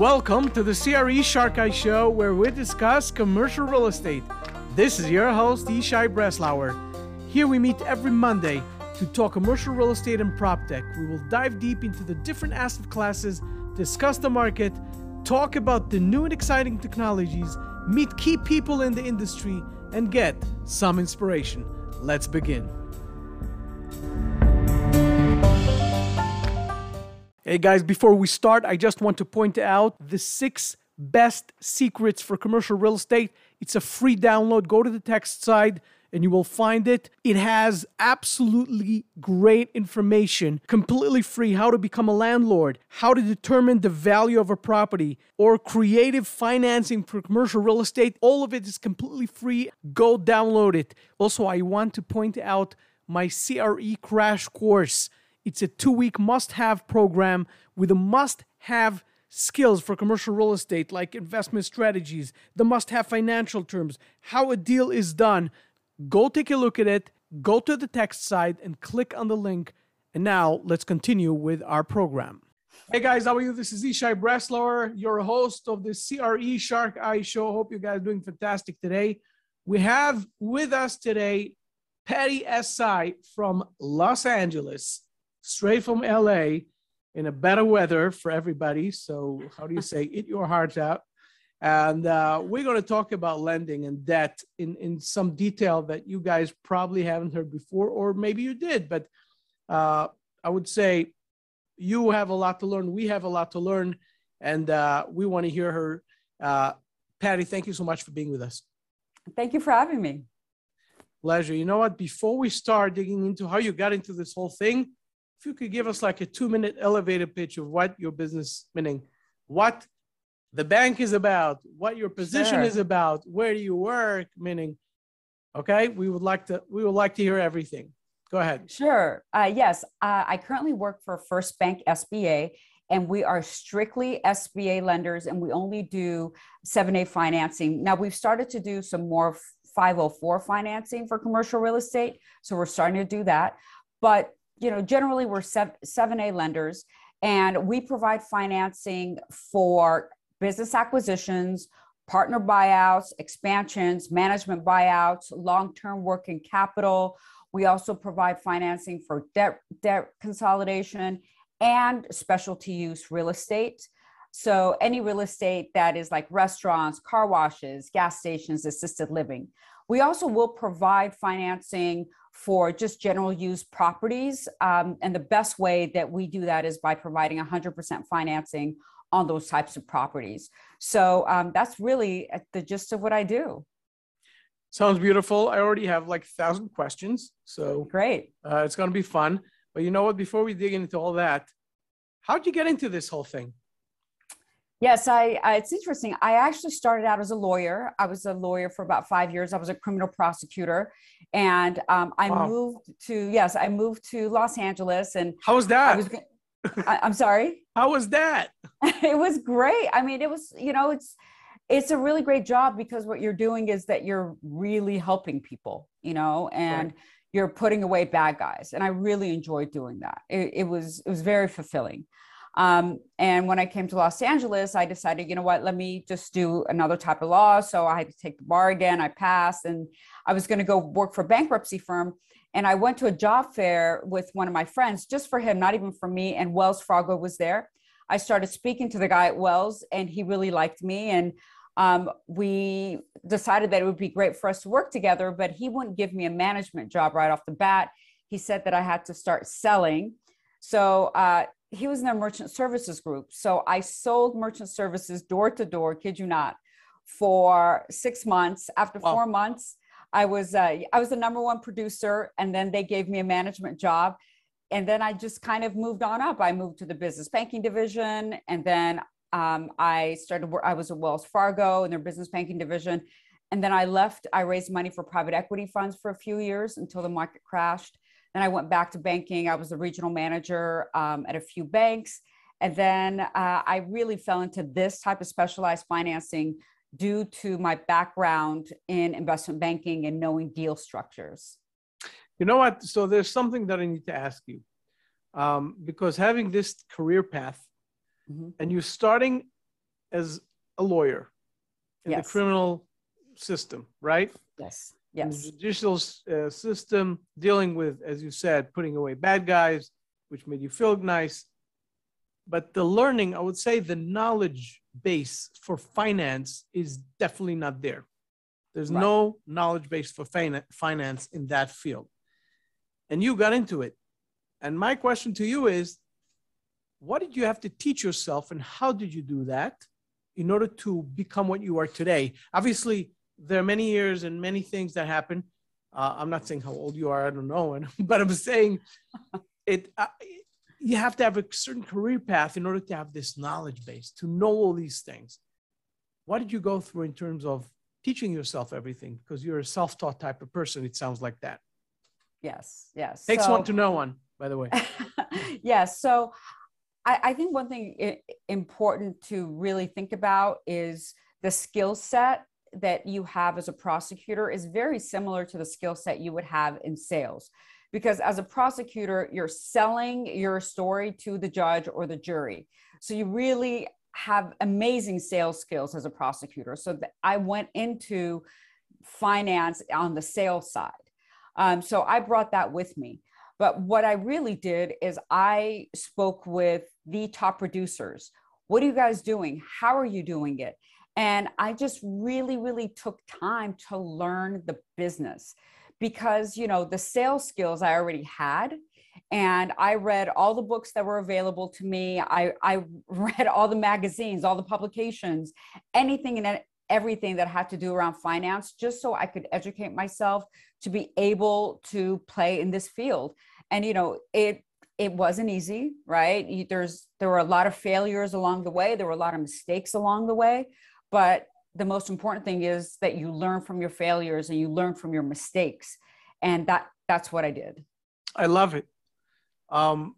Welcome to the CRE Shark Eye Show, where we discuss commercial real estate. This is your host, Ishai Breslauer. Here we meet every Monday to talk commercial real estate and prop tech. We will dive deep into the different asset classes, discuss the market, talk about the new and exciting technologies, meet key people in the industry, and get some inspiration. Let's begin. Hey guys, before we start, I just want to point out the six best secrets for commercial real estate. It's a free download. Go to the text side and you will find it. It has absolutely great information, completely free how to become a landlord, how to determine the value of a property, or creative financing for commercial real estate. All of it is completely free. Go download it. Also, I want to point out my CRE crash course. It's a two week must have program with a must have skills for commercial real estate like investment strategies, the must have financial terms, how a deal is done. Go take a look at it, go to the text side and click on the link. And now let's continue with our program. Hey guys, how are you? This is Ishai Breslauer, your host of the CRE Shark Eye Show. Hope you guys are doing fantastic today. We have with us today Patty Esai from Los Angeles straight from LA in a better weather for everybody. So, how do you say, eat your heart out? And uh, we're going to talk about lending and debt in, in some detail that you guys probably haven't heard before, or maybe you did. But uh, I would say you have a lot to learn. We have a lot to learn. And uh, we want to hear her. Uh, Patty, thank you so much for being with us. Thank you for having me. Pleasure. You know what? Before we start digging into how you got into this whole thing, if you could give us like a two minute elevator pitch of what your business, meaning what the bank is about, what your position sure. is about, where do you work, meaning, okay, we would like to, we would like to hear everything. Go ahead. Sure. Uh, yes, uh, I currently work for First Bank SBA, and we are strictly SBA lenders, and we only do 7A financing. Now we've started to do some more 504 financing for commercial real estate, so we're starting to do that. But you know, generally we're 7A lenders and we provide financing for business acquisitions, partner buyouts, expansions, management buyouts, long-term working capital. We also provide financing for debt, debt consolidation and specialty use real estate. So any real estate that is like restaurants, car washes, gas stations, assisted living. We also will provide financing for just general use properties. Um, and the best way that we do that is by providing 100% financing on those types of properties. So um, that's really the gist of what I do. Sounds beautiful. I already have like a thousand questions. So great. Uh, it's going to be fun. But you know what? Before we dig into all that, how'd you get into this whole thing? Yes, I, I, It's interesting. I actually started out as a lawyer. I was a lawyer for about five years. I was a criminal prosecutor, and um, I wow. moved to yes, I moved to Los Angeles. And how was that? I was, I, I'm sorry. How was that? it was great. I mean, it was you know, it's it's a really great job because what you're doing is that you're really helping people, you know, and. Right. You're putting away bad guys, and I really enjoyed doing that. It, it was it was very fulfilling. Um, and when I came to Los Angeles, I decided, you know what, let me just do another type of law. So I had to take the bar again. I passed and I was going to go work for a bankruptcy firm. And I went to a job fair with one of my friends, just for him, not even for me. And Wells Fargo was there. I started speaking to the guy at Wells, and he really liked me. And um, we decided that it would be great for us to work together, but he wouldn't give me a management job right off the bat. He said that I had to start selling. So uh, he was in their merchant services group. So I sold merchant services door to door, kid you not, for six months. After wow. four months, I was uh, I was the number one producer, and then they gave me a management job, and then I just kind of moved on up. I moved to the business banking division, and then um, I started. I was at Wells Fargo in their business banking division, and then I left. I raised money for private equity funds for a few years until the market crashed then I went back to banking. I was a regional manager um, at a few banks. And then uh, I really fell into this type of specialized financing due to my background in investment banking and knowing deal structures. You know what? So there's something that I need to ask you. Um, because having this career path mm-hmm. and you're starting as a lawyer in yes. the criminal system, right? Yes. Yes. the judicial uh, system dealing with, as you said, putting away bad guys, which made you feel nice. But the learning, I would say the knowledge base for finance is definitely not there. There's right. no knowledge base for finance in that field. And you got into it. And my question to you is what did you have to teach yourself and how did you do that in order to become what you are today? Obviously, there are many years and many things that happen. Uh, I'm not saying how old you are, I don't know, but I'm saying it. Uh, you have to have a certain career path in order to have this knowledge base to know all these things. What did you go through in terms of teaching yourself everything? Because you're a self-taught type of person. It sounds like that. Yes. Yes. Takes so, one to know one, by the way. yes. So I, I think one thing important to really think about is the skill set that you have as a prosecutor is very similar to the skill set you would have in sales. Because as a prosecutor, you're selling your story to the judge or the jury. So you really have amazing sales skills as a prosecutor. So I went into finance on the sales side. Um, so I brought that with me. But what I really did is I spoke with the top producers. What are you guys doing? How are you doing it? And I just really, really took time to learn the business because, you know, the sales skills I already had. And I read all the books that were available to me. I, I read all the magazines, all the publications, anything and everything that had to do around finance, just so I could educate myself to be able to play in this field. And, you know, it, it wasn't easy, right? There's there were a lot of failures along the way. There were a lot of mistakes along the way, but the most important thing is that you learn from your failures and you learn from your mistakes. And that that's what i did. I love it. Um,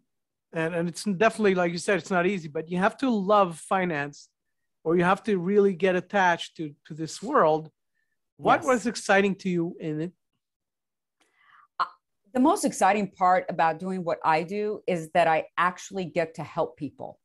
and, and it's definitely like you said it's not easy but you have to love finance or you have to really get attached to to this world. What yes. was exciting to you in it? Uh, the most exciting part about doing what i do is that i actually get to help people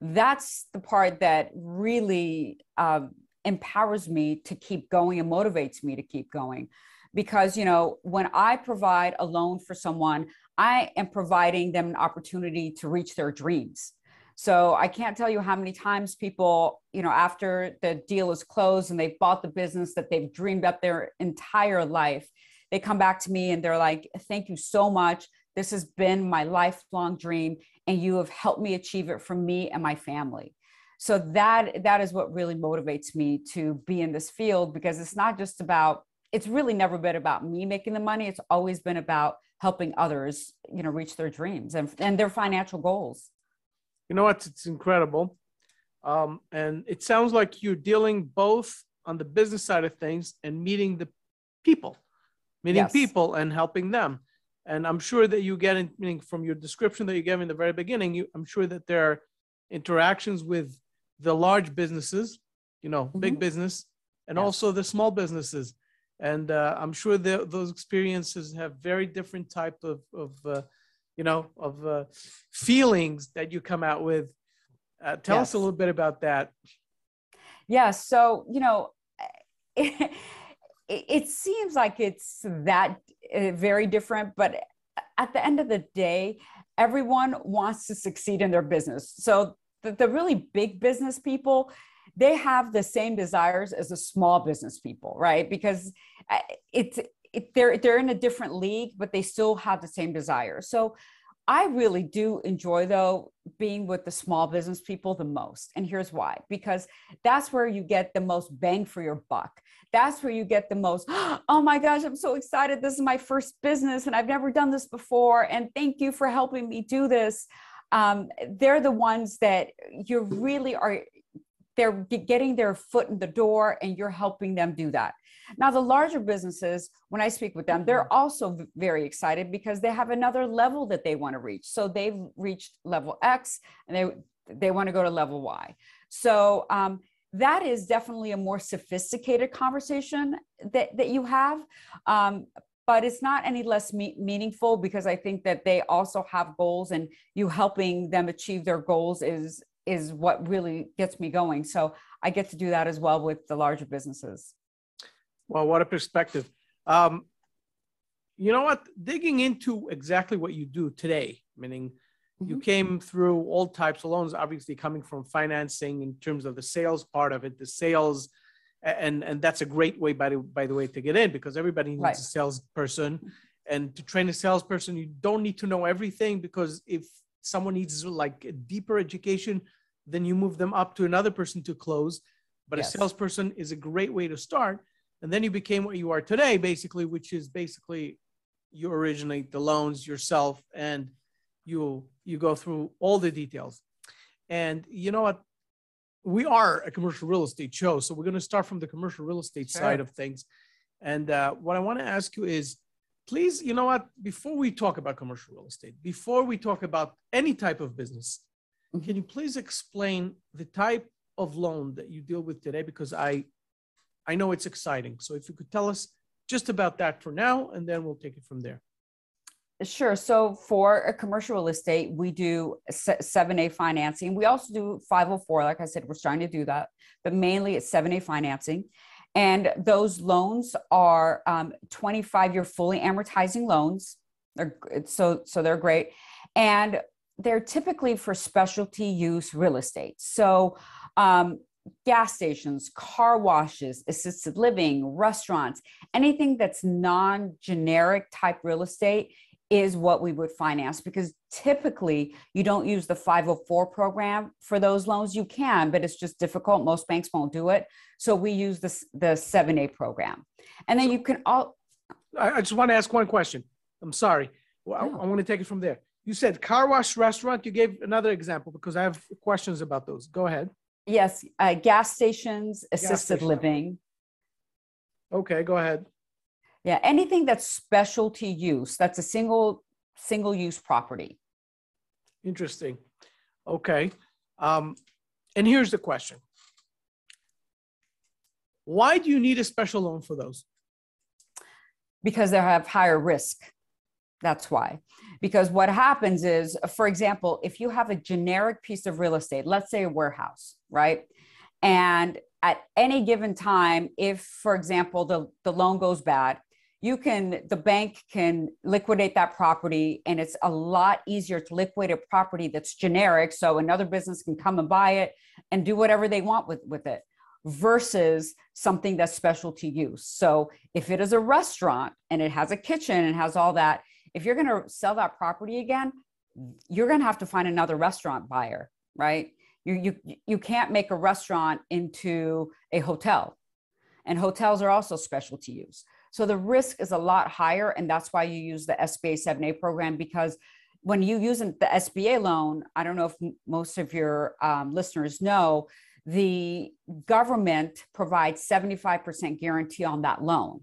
that's the part that really um, empowers me to keep going and motivates me to keep going. Because you know when i provide a loan for someone i am providing them an opportunity to reach their dreams. So i can't tell you how many times people you know after the deal is closed and they've bought the business that they've dreamed up their entire life they come back to me and they're like thank you so much this has been my lifelong dream and you have helped me achieve it for me and my family. So that that is what really motivates me to be in this field because it's not just about it's really never been about me making the money. It's always been about helping others you know reach their dreams and, and their financial goals. You know what? It's incredible. Um, and it sounds like you're dealing both on the business side of things and meeting the people meeting yes. people and helping them and I'm sure that you get in, meaning from your description that you gave in the very beginning, you, I'm sure that there are interactions with the large businesses, you know, mm-hmm. big business, and yes. also the small businesses. And uh, I'm sure that those experiences have very different type of, of uh, you know, of uh, feelings that you come out with. Uh, tell yes. us a little bit about that. Yeah. So, you know, it, it seems like it's that very different, but at the end of the day, everyone wants to succeed in their business. So the, the really big business people, they have the same desires as the small business people, right? Because uh, it's it, they're they're in a different league, but they still have the same desires. So I really do enjoy though being with the small business people the most. And here's why because that's where you get the most bang for your buck. That's where you get the most, oh my gosh, I'm so excited. This is my first business and I've never done this before. And thank you for helping me do this. Um, they're the ones that you really are, they're getting their foot in the door and you're helping them do that. Now, the larger businesses, when I speak with them, they're mm-hmm. also very excited because they have another level that they want to reach. So they've reached level X and they they want to go to level Y. So um, that is definitely a more sophisticated conversation that, that you have. Um, but it's not any less me- meaningful because I think that they also have goals and you helping them achieve their goals is is what really gets me going. So I get to do that as well with the larger businesses. Well, what a perspective. Um, you know what? Digging into exactly what you do today, meaning mm-hmm. you came through all types of loans, obviously coming from financing in terms of the sales part of it, the sales, and and that's a great way by the by the way to get in because everybody needs right. a salesperson, and to train a salesperson, you don't need to know everything because if someone needs like a deeper education, then you move them up to another person to close. But yes. a salesperson is a great way to start. And then you became what you are today, basically, which is basically you originate the loans yourself and you you go through all the details. And you know what? We are a commercial real estate show, so we're going to start from the commercial real estate sure. side of things. And uh, what I want to ask you is, please, you know what? Before we talk about commercial real estate, before we talk about any type of business, mm-hmm. can you please explain the type of loan that you deal with today? Because I I know it's exciting. So if you could tell us just about that for now, and then we'll take it from there. Sure. So for a commercial real estate, we do 7A financing. We also do 504. Like I said, we're starting to do that, but mainly it's 7A financing. And those loans are um, 25 year fully amortizing loans. They're, so, so they're great. And they're typically for specialty use real estate. So um, gas stations, car washes, assisted living, restaurants, anything that's non generic type real estate is what we would finance because typically you don't use the 504 program for those loans. You can, but it's just difficult. Most banks won't do it. So we use the, the 7A program. And then so, you can all. I just want to ask one question. I'm sorry. Well, I, I want to take it from there. You said car wash restaurant. You gave another example because I have questions about those. Go ahead. Yes, uh, gas stations, assisted station. living. Okay, go ahead. Yeah, anything that's specialty use, that's a single single use property. Interesting. Okay. Um, and here's the question. Why do you need a special loan for those? Because they have higher risk. That's why. Because what happens is, for example, if you have a generic piece of real estate, let's say a warehouse, right? And at any given time, if, for example, the, the loan goes bad, you can, the bank can liquidate that property, and it's a lot easier to liquidate a property that's generic. So another business can come and buy it and do whatever they want with, with it versus something that's special to use. So if it is a restaurant and it has a kitchen and has all that, if you're going to sell that property again, you're going to have to find another restaurant buyer, right? You, you, you can't make a restaurant into a hotel. And hotels are also specialty use. So the risk is a lot higher. And that's why you use the SBA 7A program because when you use the SBA loan, I don't know if most of your um, listeners know, the government provides 75% guarantee on that loan.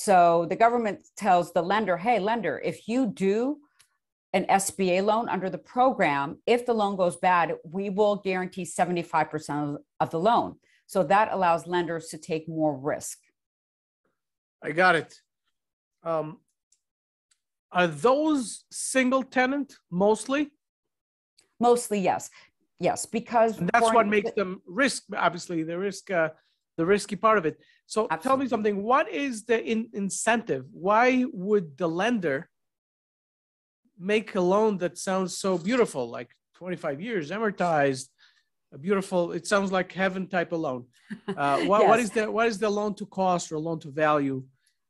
So the government tells the lender, hey, lender, if you do an SBA loan under the program, if the loan goes bad, we will guarantee 75% of the loan. So that allows lenders to take more risk. I got it. Um, are those single tenant mostly? Mostly, yes. Yes, because and that's what makes them risk. Obviously, the risk, uh, the risky part of it. So Absolutely. tell me something. What is the in- incentive? Why would the lender make a loan that sounds so beautiful, like 25 years amortized, a beautiful? It sounds like heaven type of loan. Uh, what, yes. what is the what is the loan to cost or loan to value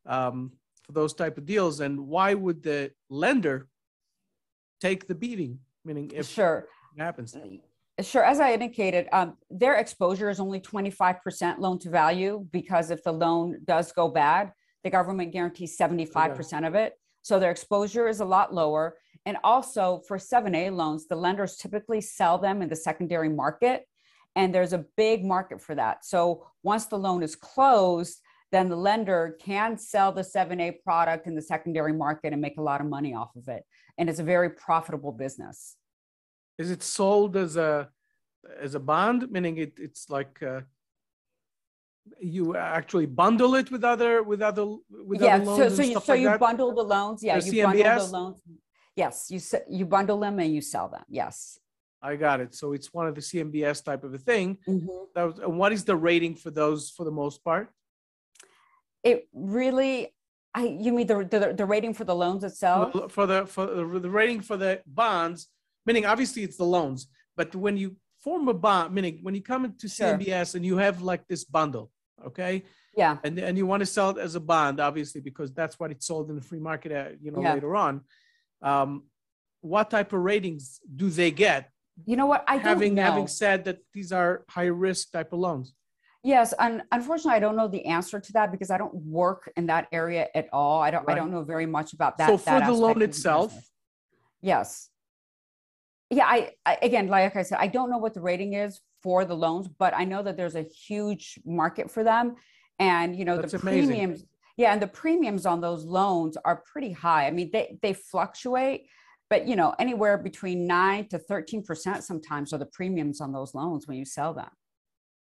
um, for those type of deals? And why would the lender take the beating? Meaning, if sure it happens. Sure. As I indicated, um, their exposure is only 25% loan to value because if the loan does go bad, the government guarantees 75% okay. of it. So their exposure is a lot lower. And also for 7A loans, the lenders typically sell them in the secondary market. And there's a big market for that. So once the loan is closed, then the lender can sell the 7A product in the secondary market and make a lot of money off of it. And it's a very profitable business. Is it sold as a as a bond, meaning it, it's like uh, you actually bundle it with other with other with yeah, other loans so so you, so like you that? bundle the loans, yeah, you CMBS? bundle the loans. Yes, you you bundle them and you sell them. Yes. I got it. So it's one of the CMBS type of a thing. Mhm. That was, and what is the rating for those for the most part? It really, I, you mean the, the, the rating for the loans itself? For the- For the for the, the rating for the bonds, meaning obviously it's the loans, but when you form a bond, meaning when you come into Sure. CMBS and you have like this bundle, okay, Yeah, and and you want to sell it as a bond, obviously because that's what it's sold in the free market, uh, you know, Yeah. later on. Um, what type of ratings do they get? you know what? I having know. having said that these are high risk type of loans. Yes, and unfortunately, I don't know the answer to that because I don't work in that area at all. I don't. I don't know very much about that. so for that the loan aspect of the itself, business. Yes. Yeah, I, I again, like I said, I don't know what the rating is for the loans, but I know that there's a huge market for them, and you know That's the amazing. premiums. Yeah, and the premiums on those loans are pretty high. I mean, they they fluctuate, but you know anywhere between nine to thirteen percent sometimes are the premiums on those loans when you sell them.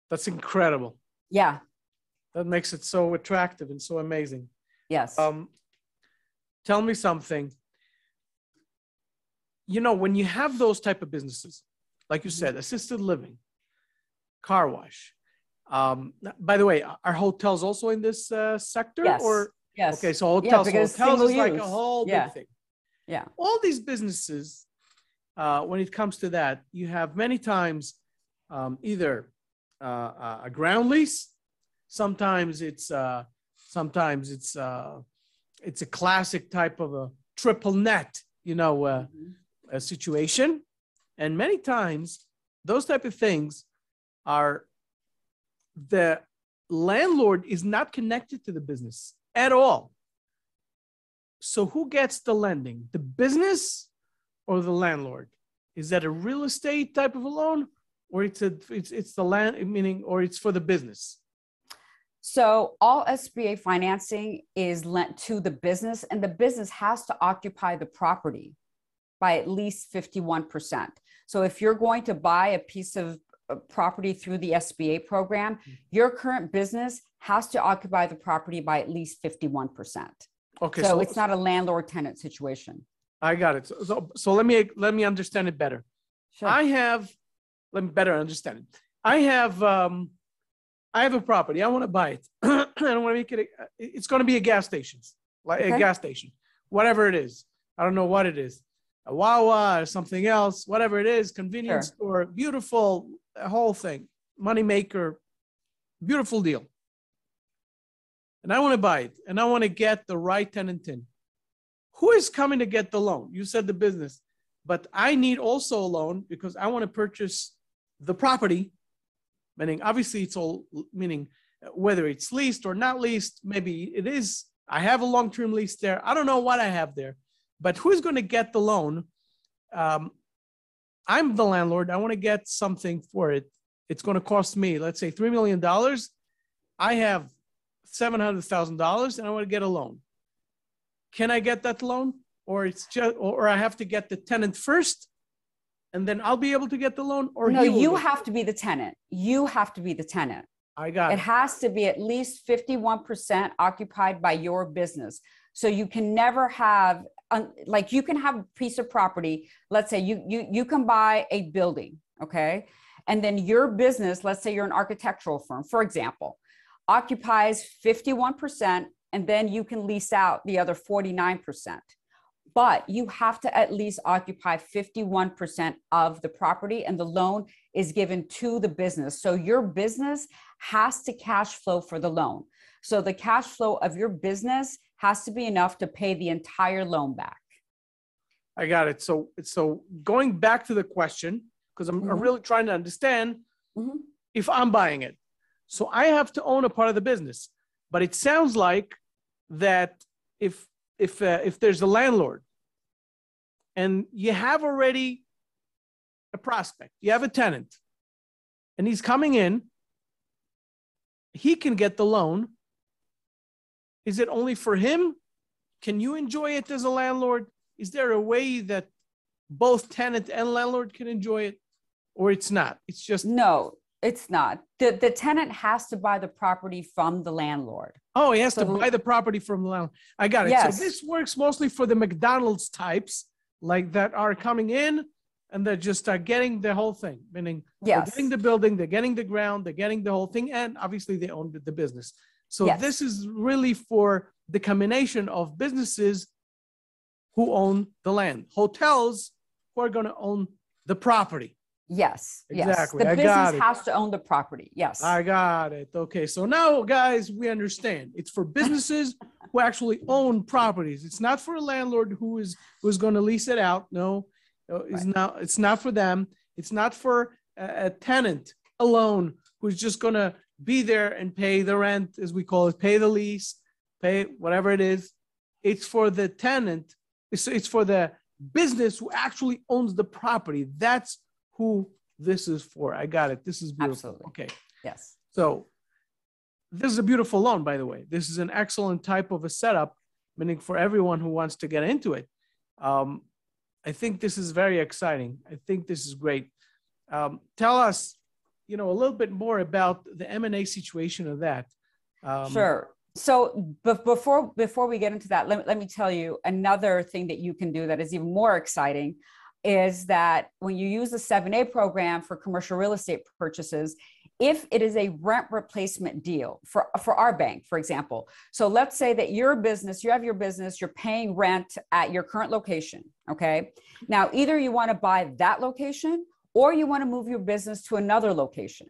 that's incredible. Yeah. That makes it so attractive and so amazing. Yes. Um, tell me something. You know, when you have those type of businesses, like you Mhm. said, assisted living, car wash. Um, by the way, are hotels also in this uh, sector? yes. Or yes. okay, so hotels, because hotels is single like a whole Yeah. big thing. Yeah. all these businesses, uh, when it comes to that, you have many times um, either uh, a ground lease, sometimes it's uh, sometimes it's uh, it's a classic type of a triple net, you know, uh, Mhm. A situation, and many times those type of things are the landlord is not connected to the business at all. So who gets the lending? The business or the landlord? Is that a real estate type of a loan or it's a it's it's the land meaning or it's for the business? So all SBA financing is lent to the business, and the business has to occupy the property by at least 51%. So if you're going to buy a piece of property through the SBA program, your current business has to occupy the property by at least 51%. Okay, so, it's not a landlord tenant situation. I got it. So, so so let me let me understand it better. Sure. I have let me better understand it. I have um I have a property. I want to buy it. I don't want to make it. A, it's going to be a gas station, like a gas station, whatever it is. I don't know what it is, a Wawa or something else, whatever it is. Convenience Sure. store, beautiful, whole thing, money maker, beautiful deal. And I want to buy it, and I want to get the right tenant in. Who is coming to get the loan? You said the business, but I need also a loan because I want to purchase the property meaning obviously it's all meaning whether it's leased or not leased maybe it is i have a long-term lease there i don't know what i have there but who's going to get the loan? Um, i'm the landlord. I want to get something for it. It's going to cost me let's say $3 million i have $700000 and i want to get a loan. Can i get that loan? Or it's just or i have to get the tenant first and then i'll be able to get the loan or no, you have to be the tenant. You have to be the tenant. i got It it. has to be at least 51% occupied by your business. So you can never have, like you can have a piece of property. Let's say you, you, you can buy a building, okay? And then your business, let's say you're an architectural firm, for example, occupies 51%, and then you can lease out the other 49%. But you have to at least occupy 51% of the property, and the loan is given to the business. So your business has to cash flow for the loan. So the cash flow of your business has to be enough to pay the entire loan back. I got it. So, so going back to the question, because I'm, I'm Mhm. really trying to understand Mhm. if I'm buying it. So I have to own a part of the business, but it sounds like that if if uh, if there's a landlord and you have already a prospect, you have a tenant, and he's coming in, he can get the loan. Is it only for him? Can you enjoy it as a landlord? Is there a way that both tenant and landlord can enjoy it, or it's not? It's just No, it's not. The, the tenant has to buy the property from the landlord. Oh, he has So to the- buy the property from the landlord. I got it. Yes. So this works mostly for the McDonald's types, like that are coming in, and they just start getting the whole thing, meaning Yes. they're getting the building, they're getting the ground, they're getting the whole thing, and obviously they own the, business. So Yes. this is really for the combination of businesses who own the land, hotels who are going to own the property. Yes. Yes. Exactly. The I business has to own the property. Yes. I got it. Okay. So now, guys, we understand. It's for businesses who actually own properties. It's not for a landlord who is who's going to lease it out. No, It's Right. not. It's not for them. It's not for a, a tenant alone who's just going to be there and pay the rent, as we call it, pay the lease, pay whatever it is. It's for the tenant. It's, it's for the business who actually owns the property. That's who this is for. I got it. This is beautiful. Absolutely. Okay. yes. So this is a beautiful loan, by the way. This is an excellent type of a setup, meaning for everyone who wants to get into it. Um, I think this is very exciting. I think this is great. Um, tell us, you know, a little bit more about the M and A situation of that. Um, Sure. So before before we get into that, let, let me tell you another thing that you can do that is even more exciting is that when you use the 7A program for commercial real estate purchases, if it is a rent replacement deal for, for our bank, for example. So let's say that your business, you have your business, you're paying rent at your current location. Okay. Now, either you want to buy that location or you want to move your business to another location.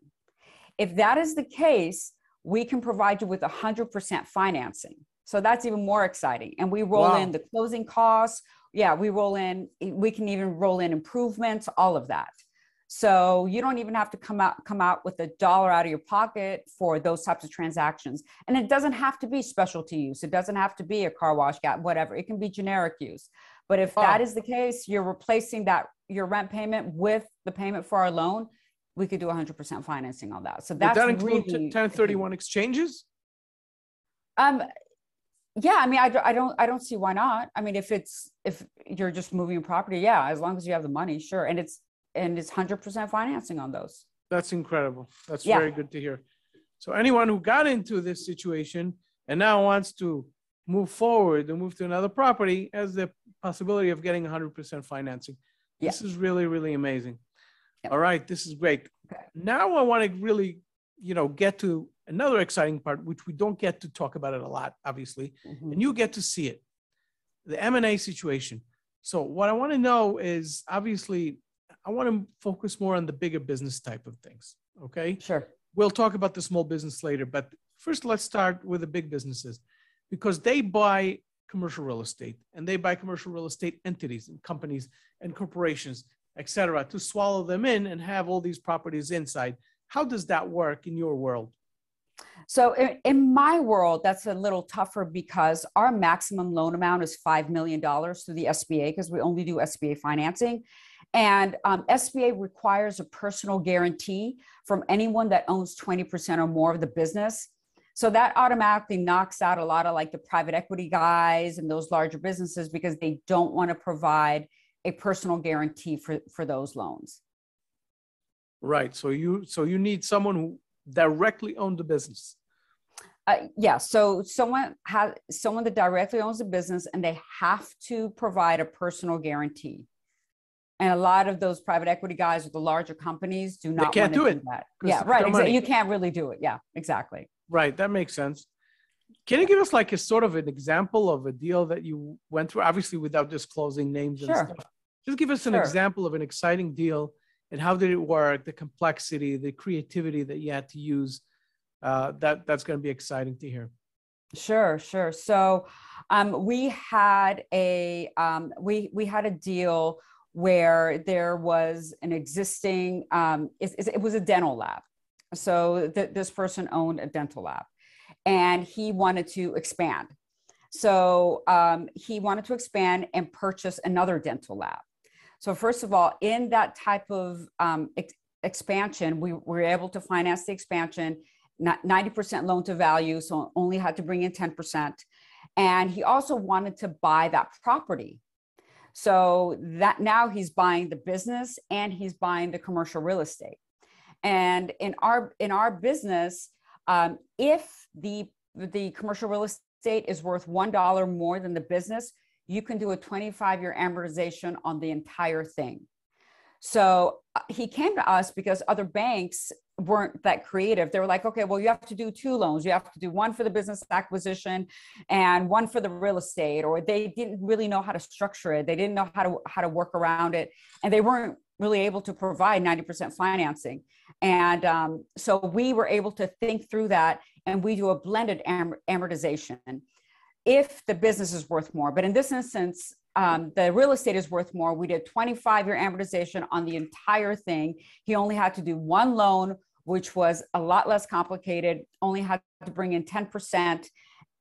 If that is the case, we can provide you with 100% financing. So that's even more exciting. And we roll Wow. in the closing costs. Yeah, we roll in, we can even roll in improvements, all of that. So you don't even have to come out come out with a dollar out of your pocket for those types of transactions. And it doesn't have to be specialty use. It doesn't have to be a car wash gap, whatever. It can be generic use. But if that Wow. is the case, you're replacing that your rent payment with the payment for our loan, we could do 100% financing on that. So Would that's that include really 1031 exchanges? um, yeah, I mean, I, don't- I don't, I don't see why not. I mean, if it's, if you're just moving property, yeah, as long as you have the money, sure. And it's, and it's hundred percent financing on those. That's incredible. That's Yeah. very good to hear. So anyone who got into this situation and now wants to move forward and move to another property has the possibility of getting 100% financing. This is really, really amazing. Yeah. All right, this is great. Okay. Now I want to really, you know, get to another exciting part, which we don't get to talk about it a lot, obviously, Mhm. and you get to see it, the M&A situation. So what I want to know is obviously I want to focus more on the bigger business type of things. Okay. Sure. We'll talk about the small business later, but first let's start with the big businesses because they buy commercial real estate and they buy commercial real estate entities and companies and corporations, et cetera, to swallow them in and have all these properties inside. How does that work in your world? So in, in my world, that's a little tougher because our maximum loan amount is $5 million through the SBA because we only do SBA financing. And um, SBA requires a personal guarantee from anyone that owns 20% or more of the business. So that automatically knocks out a lot of like the private equity guys and those larger businesses because they don't want to provide a personal guarantee for, for those loans. Right. So you so you need someone who directly owned the business. Uh, yeah. So someone has someone that directly owns a business, and they have to provide a personal guarantee. And a lot of those private equity guys with the larger companies do not they can't do it Yeah, right. their exa- You can't really do it. Yeah, exactly. Right. That makes sense. Can you give us like a sort of an example of a deal that you went through? Obviously, without disclosing names and Sure. stuff. Just give us an Sure. example of an exciting deal and how did it work, the complexity, the creativity that you had to use. Uh, that that's going to be exciting to hear. Sure, sure. So um, we had a um, we we had a deal where there was an existing um, it, it was a dental lab. So th- this person owned a dental lab, and he wanted to expand. So um, he wanted to expand and purchase another dental lab. So first of all, in that type of um, ex- expansion, we were able to finance the expansion not 90% loan to value, so only had to bring in 10%. And he also wanted to buy that property. So that now he's buying the business and he's buying the commercial real estate. And in our in our business, um, if the the commercial real estate is worth one dollar more than the business, you can do a 25 year amortization on the entire thing. So uh, he came to us because other banks weren't that creative. They were like, okay, well, you have to do two loans. You have to do one for the business acquisition and one for the real estate, or they didn't really know how to structure it. They didn't know how to how to work around it, and they weren't really able to provide 90% financing. And um, so we were able to think through that, and we do a blended am- amortization if the business is worth more. But in this instance, um, the real estate is worth more. We did 25 year amortization on the entire thing. He only had to do one loan, which was a lot less complicated, only had to bring in 10%.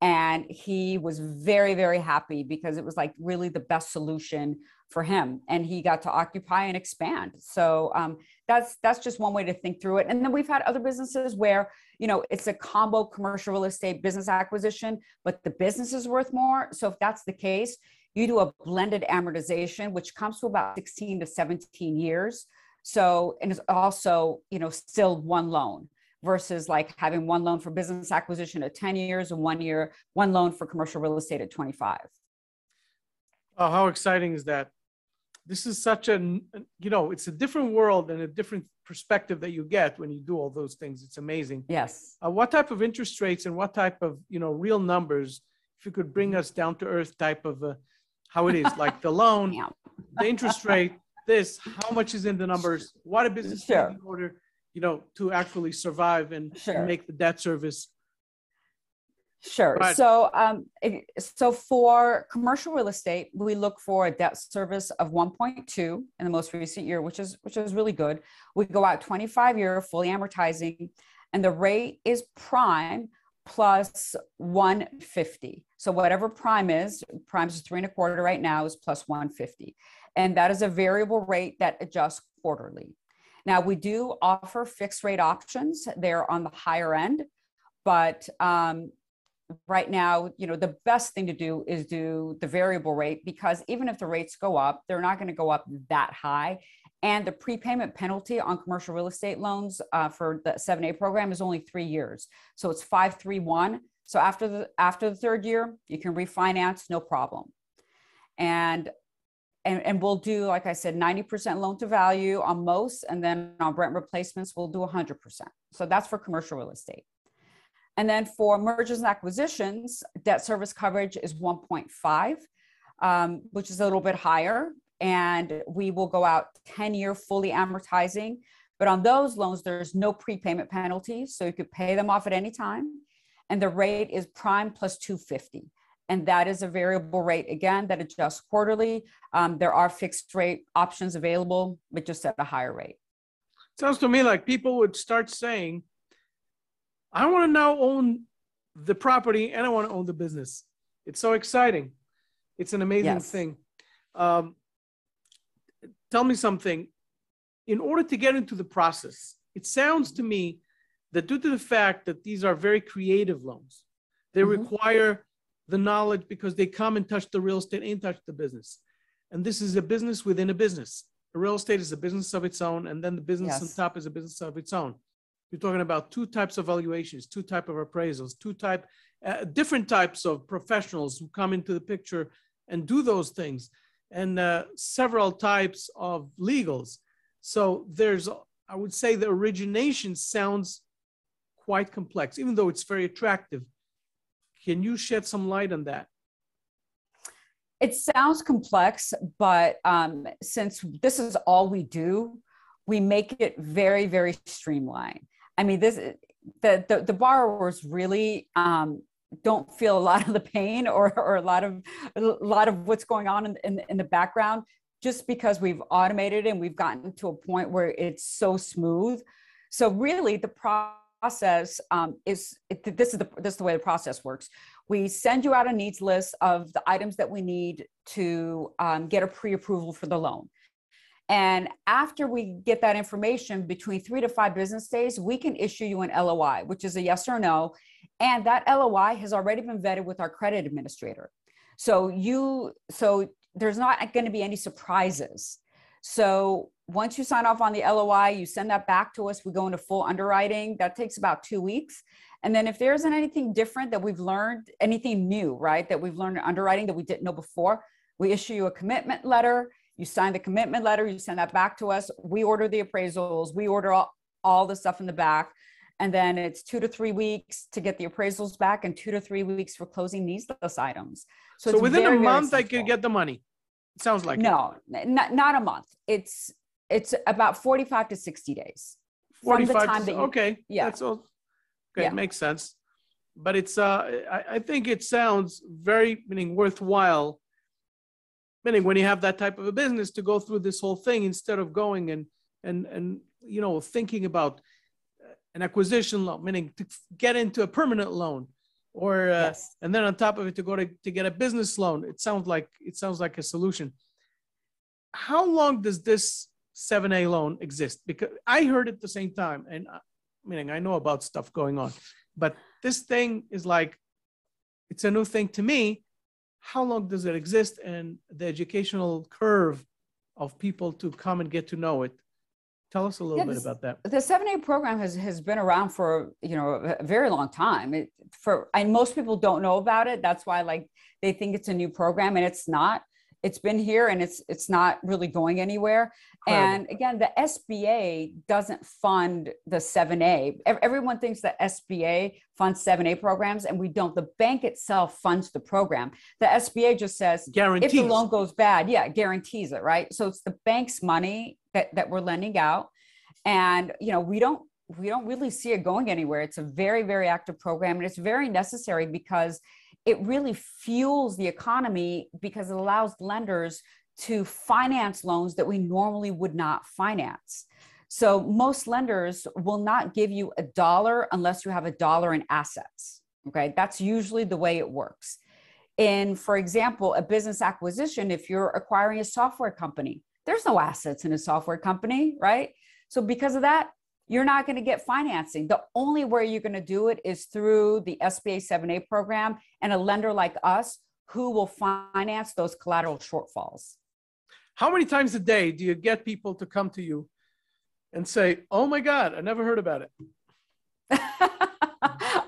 And he was very, very happy because it was like really the best solution for him. And he got to occupy and expand. So um, that's that's just one way to think through it. And then we've had other businesses where you know it's a combo commercial real estate business acquisition, but the business is worth more. So if that's the case, you do a blended amortization, which comes to about 16 to 17 years. So, and it's also, you know, still one loan versus like having one loan for business acquisition at 10 years and one year, one loan for commercial real estate at 25. Oh, how exciting is that? This is such a, you know, it's a different world and a different perspective that you get when you do all those things. It's amazing. Yes. Uh, what type of interest rates and what type of, you know, real numbers, if you could bring mm-hmm. us down to earth type of uh, how it is, like the loan, yeah. the interest rate, this, how much is in the numbers, what a business sure. in order, you know, to actually survive and, sure. and make the debt service. Sure. So, um, so for commercial real estate, we look for a debt service of 1.2 in the most recent year, which is which is really good. We go out 25 year fully amortizing, and the rate is prime plus 150. So whatever prime is, prime is three and a quarter right now is plus 150. And that is a variable rate that adjusts quarterly. Now we do offer fixed rate options. They're on the higher end, but um, right now, you know, the best thing to do is do the variable rate because even if the rates go up, they're not going to go up that high. And the prepayment penalty on commercial real estate loans uh, for the 7A program is only three years. So it's 531. So after the after the third year, you can refinance, no problem. And and, and we'll do, like I said, 90% loan to value on most, and then on rent replacements, we'll do 100%. So that's for commercial real estate. And then for mergers and acquisitions, debt service coverage is 1.5, um, which is a little bit higher and we will go out 10 year fully amortizing. But on those loans, there's no prepayment penalties. So you could pay them off at any time. And the rate is prime plus 250. And that is a variable rate again that adjusts quarterly. Um, there are fixed rate options available, but just at a higher rate. Sounds to me like people would start saying, I want to now own the property and I want to own the business. It's so exciting. It's an amazing yes. thing. Um, tell me something. In order to get into the process, it sounds to me that due to the fact that these are very creative loans, they mm-hmm. require the knowledge because they come and touch the real estate and touch the business. And this is a business within a business. The real estate is a business of its own, and then the business yes. on top is a business of its own. You're talking about two types of valuations, two type of appraisals, two type, uh, different types of professionals who come into the picture and do those things and uh, several types of legals. So there's, I would say the origination sounds quite complex, even though it's very attractive. Can you shed some light on that? It sounds complex, but um, since this is all we do, we make it very, very streamlined. I mean, this the the, the borrowers really um, don't feel a lot of the pain or, or a lot of a lot of what's going on in, in, in the background just because we've automated and we've gotten to a point where it's so smooth so really the process um, is it, this is the this is the way the process works we send you out a needs list of the items that we need to um, get a pre-approval for the loan and after we get that information between three to five business days, we can issue you an LOI, which is a yes or no. And that LOI has already been vetted with our credit administrator. So you, so there's not going to be any surprises. So once you sign off on the LOI, you send that back to us. We go into full underwriting. That takes about two weeks. And then if there isn't anything different that we've learned, anything new, right, that we've learned in underwriting that we didn't know before, we issue you a commitment letter You sign the commitment letter, you send that back to us. We order the appraisals, we order all, all the stuff in the back. And then it's two to three weeks to get the appraisals back and two to three weeks for closing needless items. So, it's within very, a month, I could get the money. It sounds like it. No, n- not, not a month. It's, it's about 45 to 60 days. from the 45 time to- that you- okay yeah. that's all okay Yeah. it makes sense but it's uh I, I think it sounds very meaning worthwhile meaning when you have that type of a business to go through this whole thing instead of going and and and you know thinking about an acquisition loan meaning to get into a permanent loan or uh, Yes. and then on top of it to go to, to get a business loan. It sounds like it sounds like a solution. How long does this 7a loan exist? Because i heard at the same time and uh, meaning i know about stuff going on but this thing is like it's a new thing to me. How long does it exist? And the educational curve of people to come and get to know it tell us a little Yeah, bit this- about that the 7A program has, has been around for, you know, a very long time. It, for, and most people don't know about it. That's why like they think it's a new program and it's not. It's been here and it's, it's not really going anywhere. Incredible. And again, the SBA doesn't fund the 7A. Everyone thinks that SBA funds 7A programs and we don't. The bank itself funds the program. The SBA just says, guarantees if the loan goes bad, yeah, guarantees it, right? So it's the bank's money that, that we're lending out. And, you know, we don't, we don't really see it going anywhere. It's a very, very active program and it's very necessary because it really fuels the economy because it allows lenders to finance loans that we normally would not finance. So most lenders will not give you a dollar unless you have a dollar in assets. Okay. That's usually the way it works in, for example, a business acquisition, if you're acquiring a software company, there's no assets in a software company, right? So, because of that, you're not going to get financing. The only way you're going to do it is through the SBA 7A program and a lender like us who will finance those collateral shortfalls. how many times a day do you get people to come to you and say oh my god i never heard about it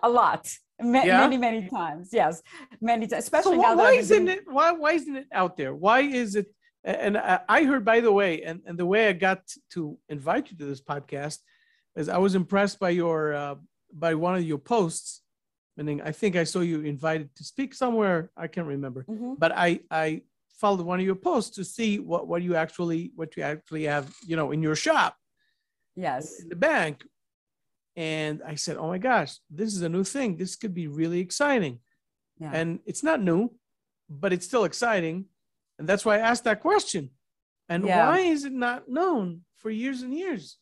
a lot, Ma- Yeah? many, many times. Yes, many times, so especially why, now that why isn't it why why isn't it out there why is it and I, heard by the way and, and the way i got to invite you to this podcast is i was impressed by your uh, by one of your posts meaning i think i saw you invited to speak somewhere i can't remember Mhm. but i i followed one of your posts to see what what you actually what you actually have you know in your shop Yes. in the bank and i said oh my gosh this is a new thing this could be really exciting Yeah. and it's not new but it's still exciting and that's why i asked that question and Yeah. why is it not known for years and years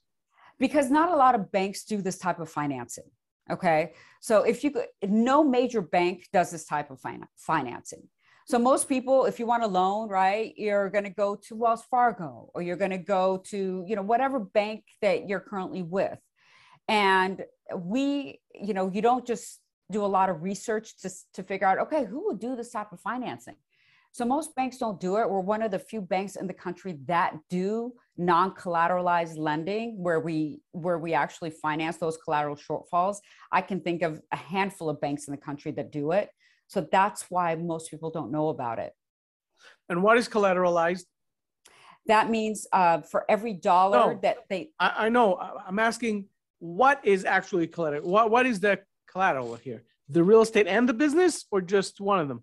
because not a lot of banks do this type of financing. Okay. So if you could, no major bank does this type of fin- financing. So most people, if you want a loan, right, you're going to go to Wells Fargo or you're going to go to, you know, whatever bank that you're currently with. And we, you know, you don't just do a lot of research to, to figure out, okay, who would do this type of financing? So most banks don't do it. We're one of the few banks in the country that do non-collateralized lending where we where we actually finance those collateral shortfalls. I can think of a handful of banks in the country that do it. So that's why most people don't know about it. and what is collateralized That means uh, for every dollar No. that they i, I know i'm asking what is actually collateral what, what is the collateral here the real estate and the business or just one of them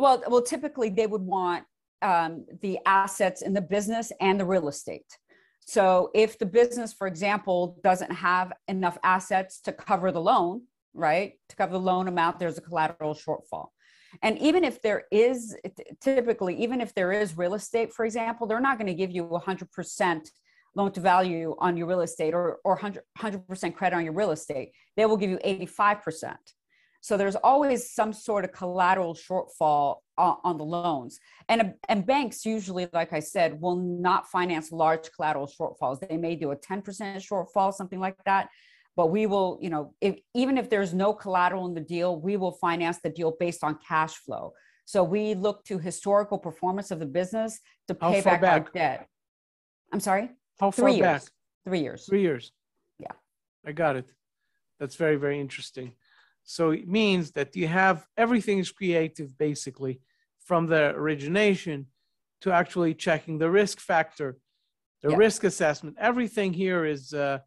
well well typically they would want um, the assets in the business and the real estate. So if the business for example doesn't have enough assets to cover the loan right to cover the loan amount there's a collateral shortfall. And even if there is typically even if there is real estate for example they're not going to give you 100% loan to value on your real estate or, or 100, 100% credit on your real estate. They will give you 85% so there's always some sort of collateral shortfall on, on the loans. And, and banks usually, like I said, will not finance large collateral shortfalls. They may do a 10% shortfall, something like that. But we will, you know, if, even if there's no collateral in the deal, we will finance the deal based on cash flow. So we look to historical performance of the business to pay far back, our debt. I'm sorry, how far three years. back Three years. Three years. Yeah. I got it. That's very, very interesting. So it means that you have everything is creative basically from the origination to actually checking the risk factor, the Yeah. risk assessment. Everything here is uh,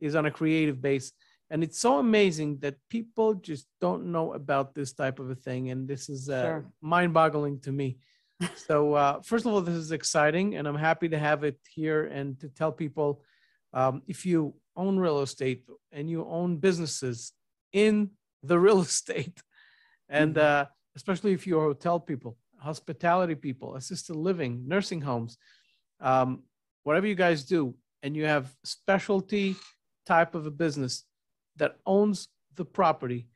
is on a creative base, and it's so amazing that people just don't know about this type of a thing, and this is uh, Sure. mind-boggling to me. so uh, first of all, this is exciting, and I'm happy to have it here and to tell people um, if you own real estate and you own businesses in the real estate, and Mhm. uh, especially if you're hotel people, hospitality people, assisted living, nursing homes, um, whatever you guys do, and you have specialty type of a business that owns the property,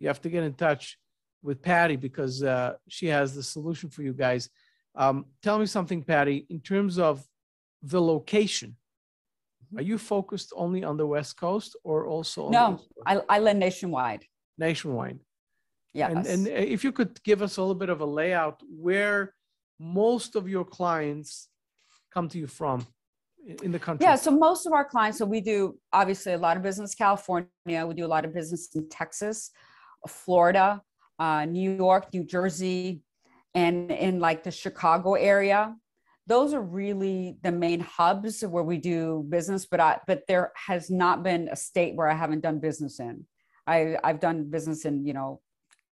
you have to get in touch with Patty because uh, she has the solution for you guys. Um, tell me something, Patty, in terms of the location. Are you focused only on the West Coast or also on the No, Coast? I, I live nationwide. Nationwide? Yes. And, and if you could give us a little bit of a layout where most of your clients come to you from in- the country. Yeah, so most of our clients, so we do obviously a lot of business California, we do a lot of business in Texas, Florida, uh, New York, New Jersey, and in like the Chicago area. Those are really the main hubs where we do business, but I but there has not been a state where I haven't done business in. I I've done business in, you know,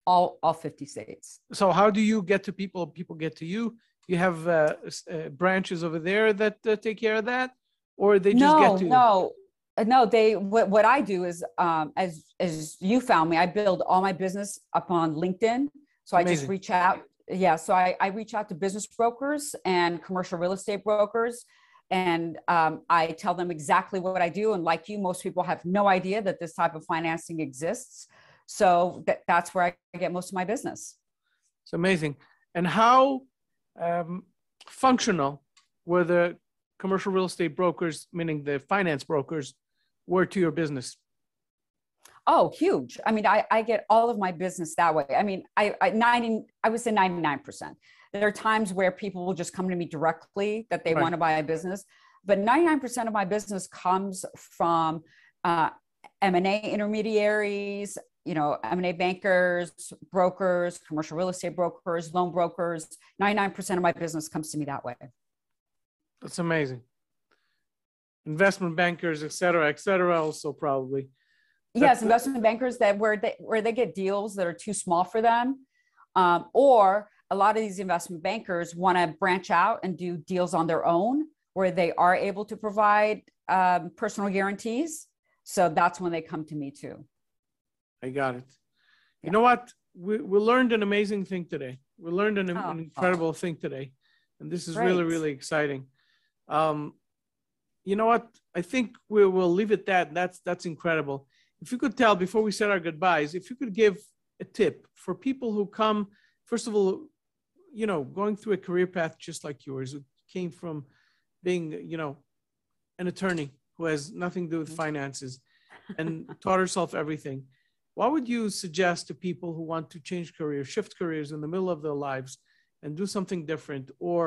all all 50 states. So how do you get to people? People get to you? You have uh, uh, branches over there that uh, take care of that? Or they just no, get to you? no, Uh, no. They what what I do is um, as as you found me, I build all my business upon LinkedIn. So I just reach out. Yeah, so I, I reach out to business brokers and commercial real estate brokers, and um, I tell them exactly what I do. And like you, most people have no idea that this type of financing exists. So that, that's where I get most of my business. It's amazing. And how um, functional were the commercial real estate brokers, meaning the finance brokers, were to your business? Oh, huge. I mean, I, I get all of my business that way. I mean, I, I 90, I would say 99%. There are times where people will just come to me directly that they Right. want to buy a business, but 99% of my business comes from uh, M&A intermediaries, you know, M&A bankers, brokers, commercial real estate brokers, loan brokers. 99% of my business comes to me that way. That's amazing. Investment bankers, et cetera, et cetera, also probably. yes investment bankers that where they where they get deals that are too small for them um, or a lot of these investment bankers want to branch out and do deals on their own where they are able to provide um, personal guarantees so that's when they come to me too I got it. You Yeah. know what? We, we learned an amazing thing today. We learned an, Oh. an incredible thing today. And this is really, really exciting. Um, you know what? I think we will leave it that. That's that's incredible. If you could tell before we said our goodbyes, if you could give a tip for people who come, first of all, you know, going through a career path just like yours, who came from being, you know, an attorney who has nothing to do with Mhm. finances and taught herself everything. What would you suggest to people who want to change careers, shift careers in the middle of their lives and do something different or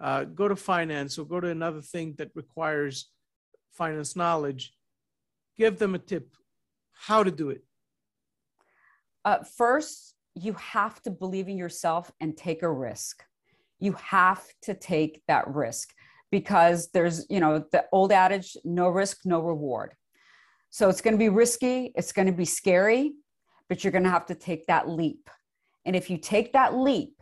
uh, go to finance or go to another thing that requires finance knowledge? Give them a tip how to do it. uh, first you have to believe in yourself and take a risk. You have to take that risk because there's you know the old adage no risk no reward. So it's going to be risky it's going to be scary but you're going to have to take that leap. And if you take that leap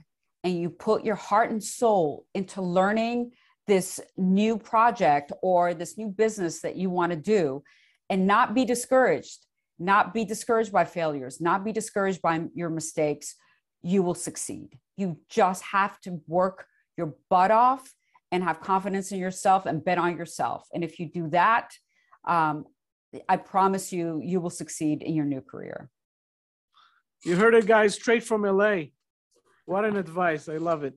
and you put your heart and soul into learning this new project or this new business that you want to do and not be discouraged not be discouraged by failures, not be discouraged by your mistakes, you will succeed. You just have to work your butt off and have confidence in yourself and bet on yourself. And if you do that, um, I promise you, you will succeed in your new career. You heard it, guys, straight from LA. What an advice. I love it.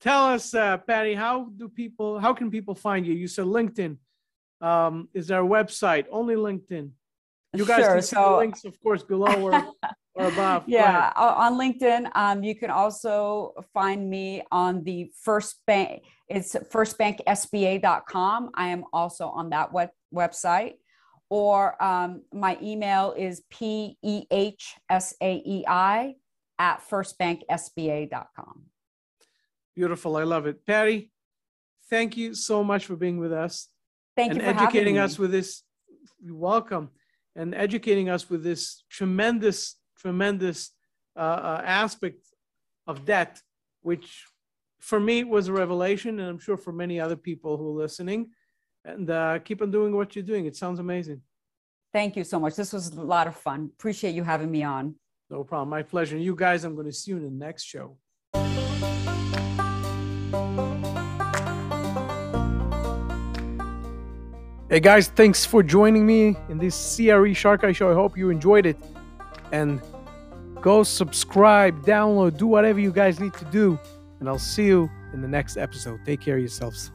Tell us, uh, Patty, how do people, how can people find you? You said LinkedIn. Um, is there a website? Only LinkedIn. You guys Sure, can see the links, of course, below or, or above. Yeah, on LinkedIn, um, you can also find me on the First Bank. It's firstbanksba.com. I am also on that web, website. Or um, my email is p e h s a e i at firstbanksba.com. Beautiful. I love it. Patty, thank you so much for being with us. Thank and you for educating us with this. You're welcome. And educating us with this tremendous, tremendous uh, uh, aspect of debt, which for me was a revelation, and I'm sure for many other people who are listening. And uh, keep on doing what you're doing. It sounds amazing. Thank you so much. This was a lot of fun. Appreciate you having me on. No problem. My pleasure. You guys, I'm going to see you in the next show. Hey guys, thanks for joining me in this CRE Shark Eye show. I hope you enjoyed it. And go subscribe, download, do whatever you guys need to do. And I'll see you in the next episode. Take care of yourselves.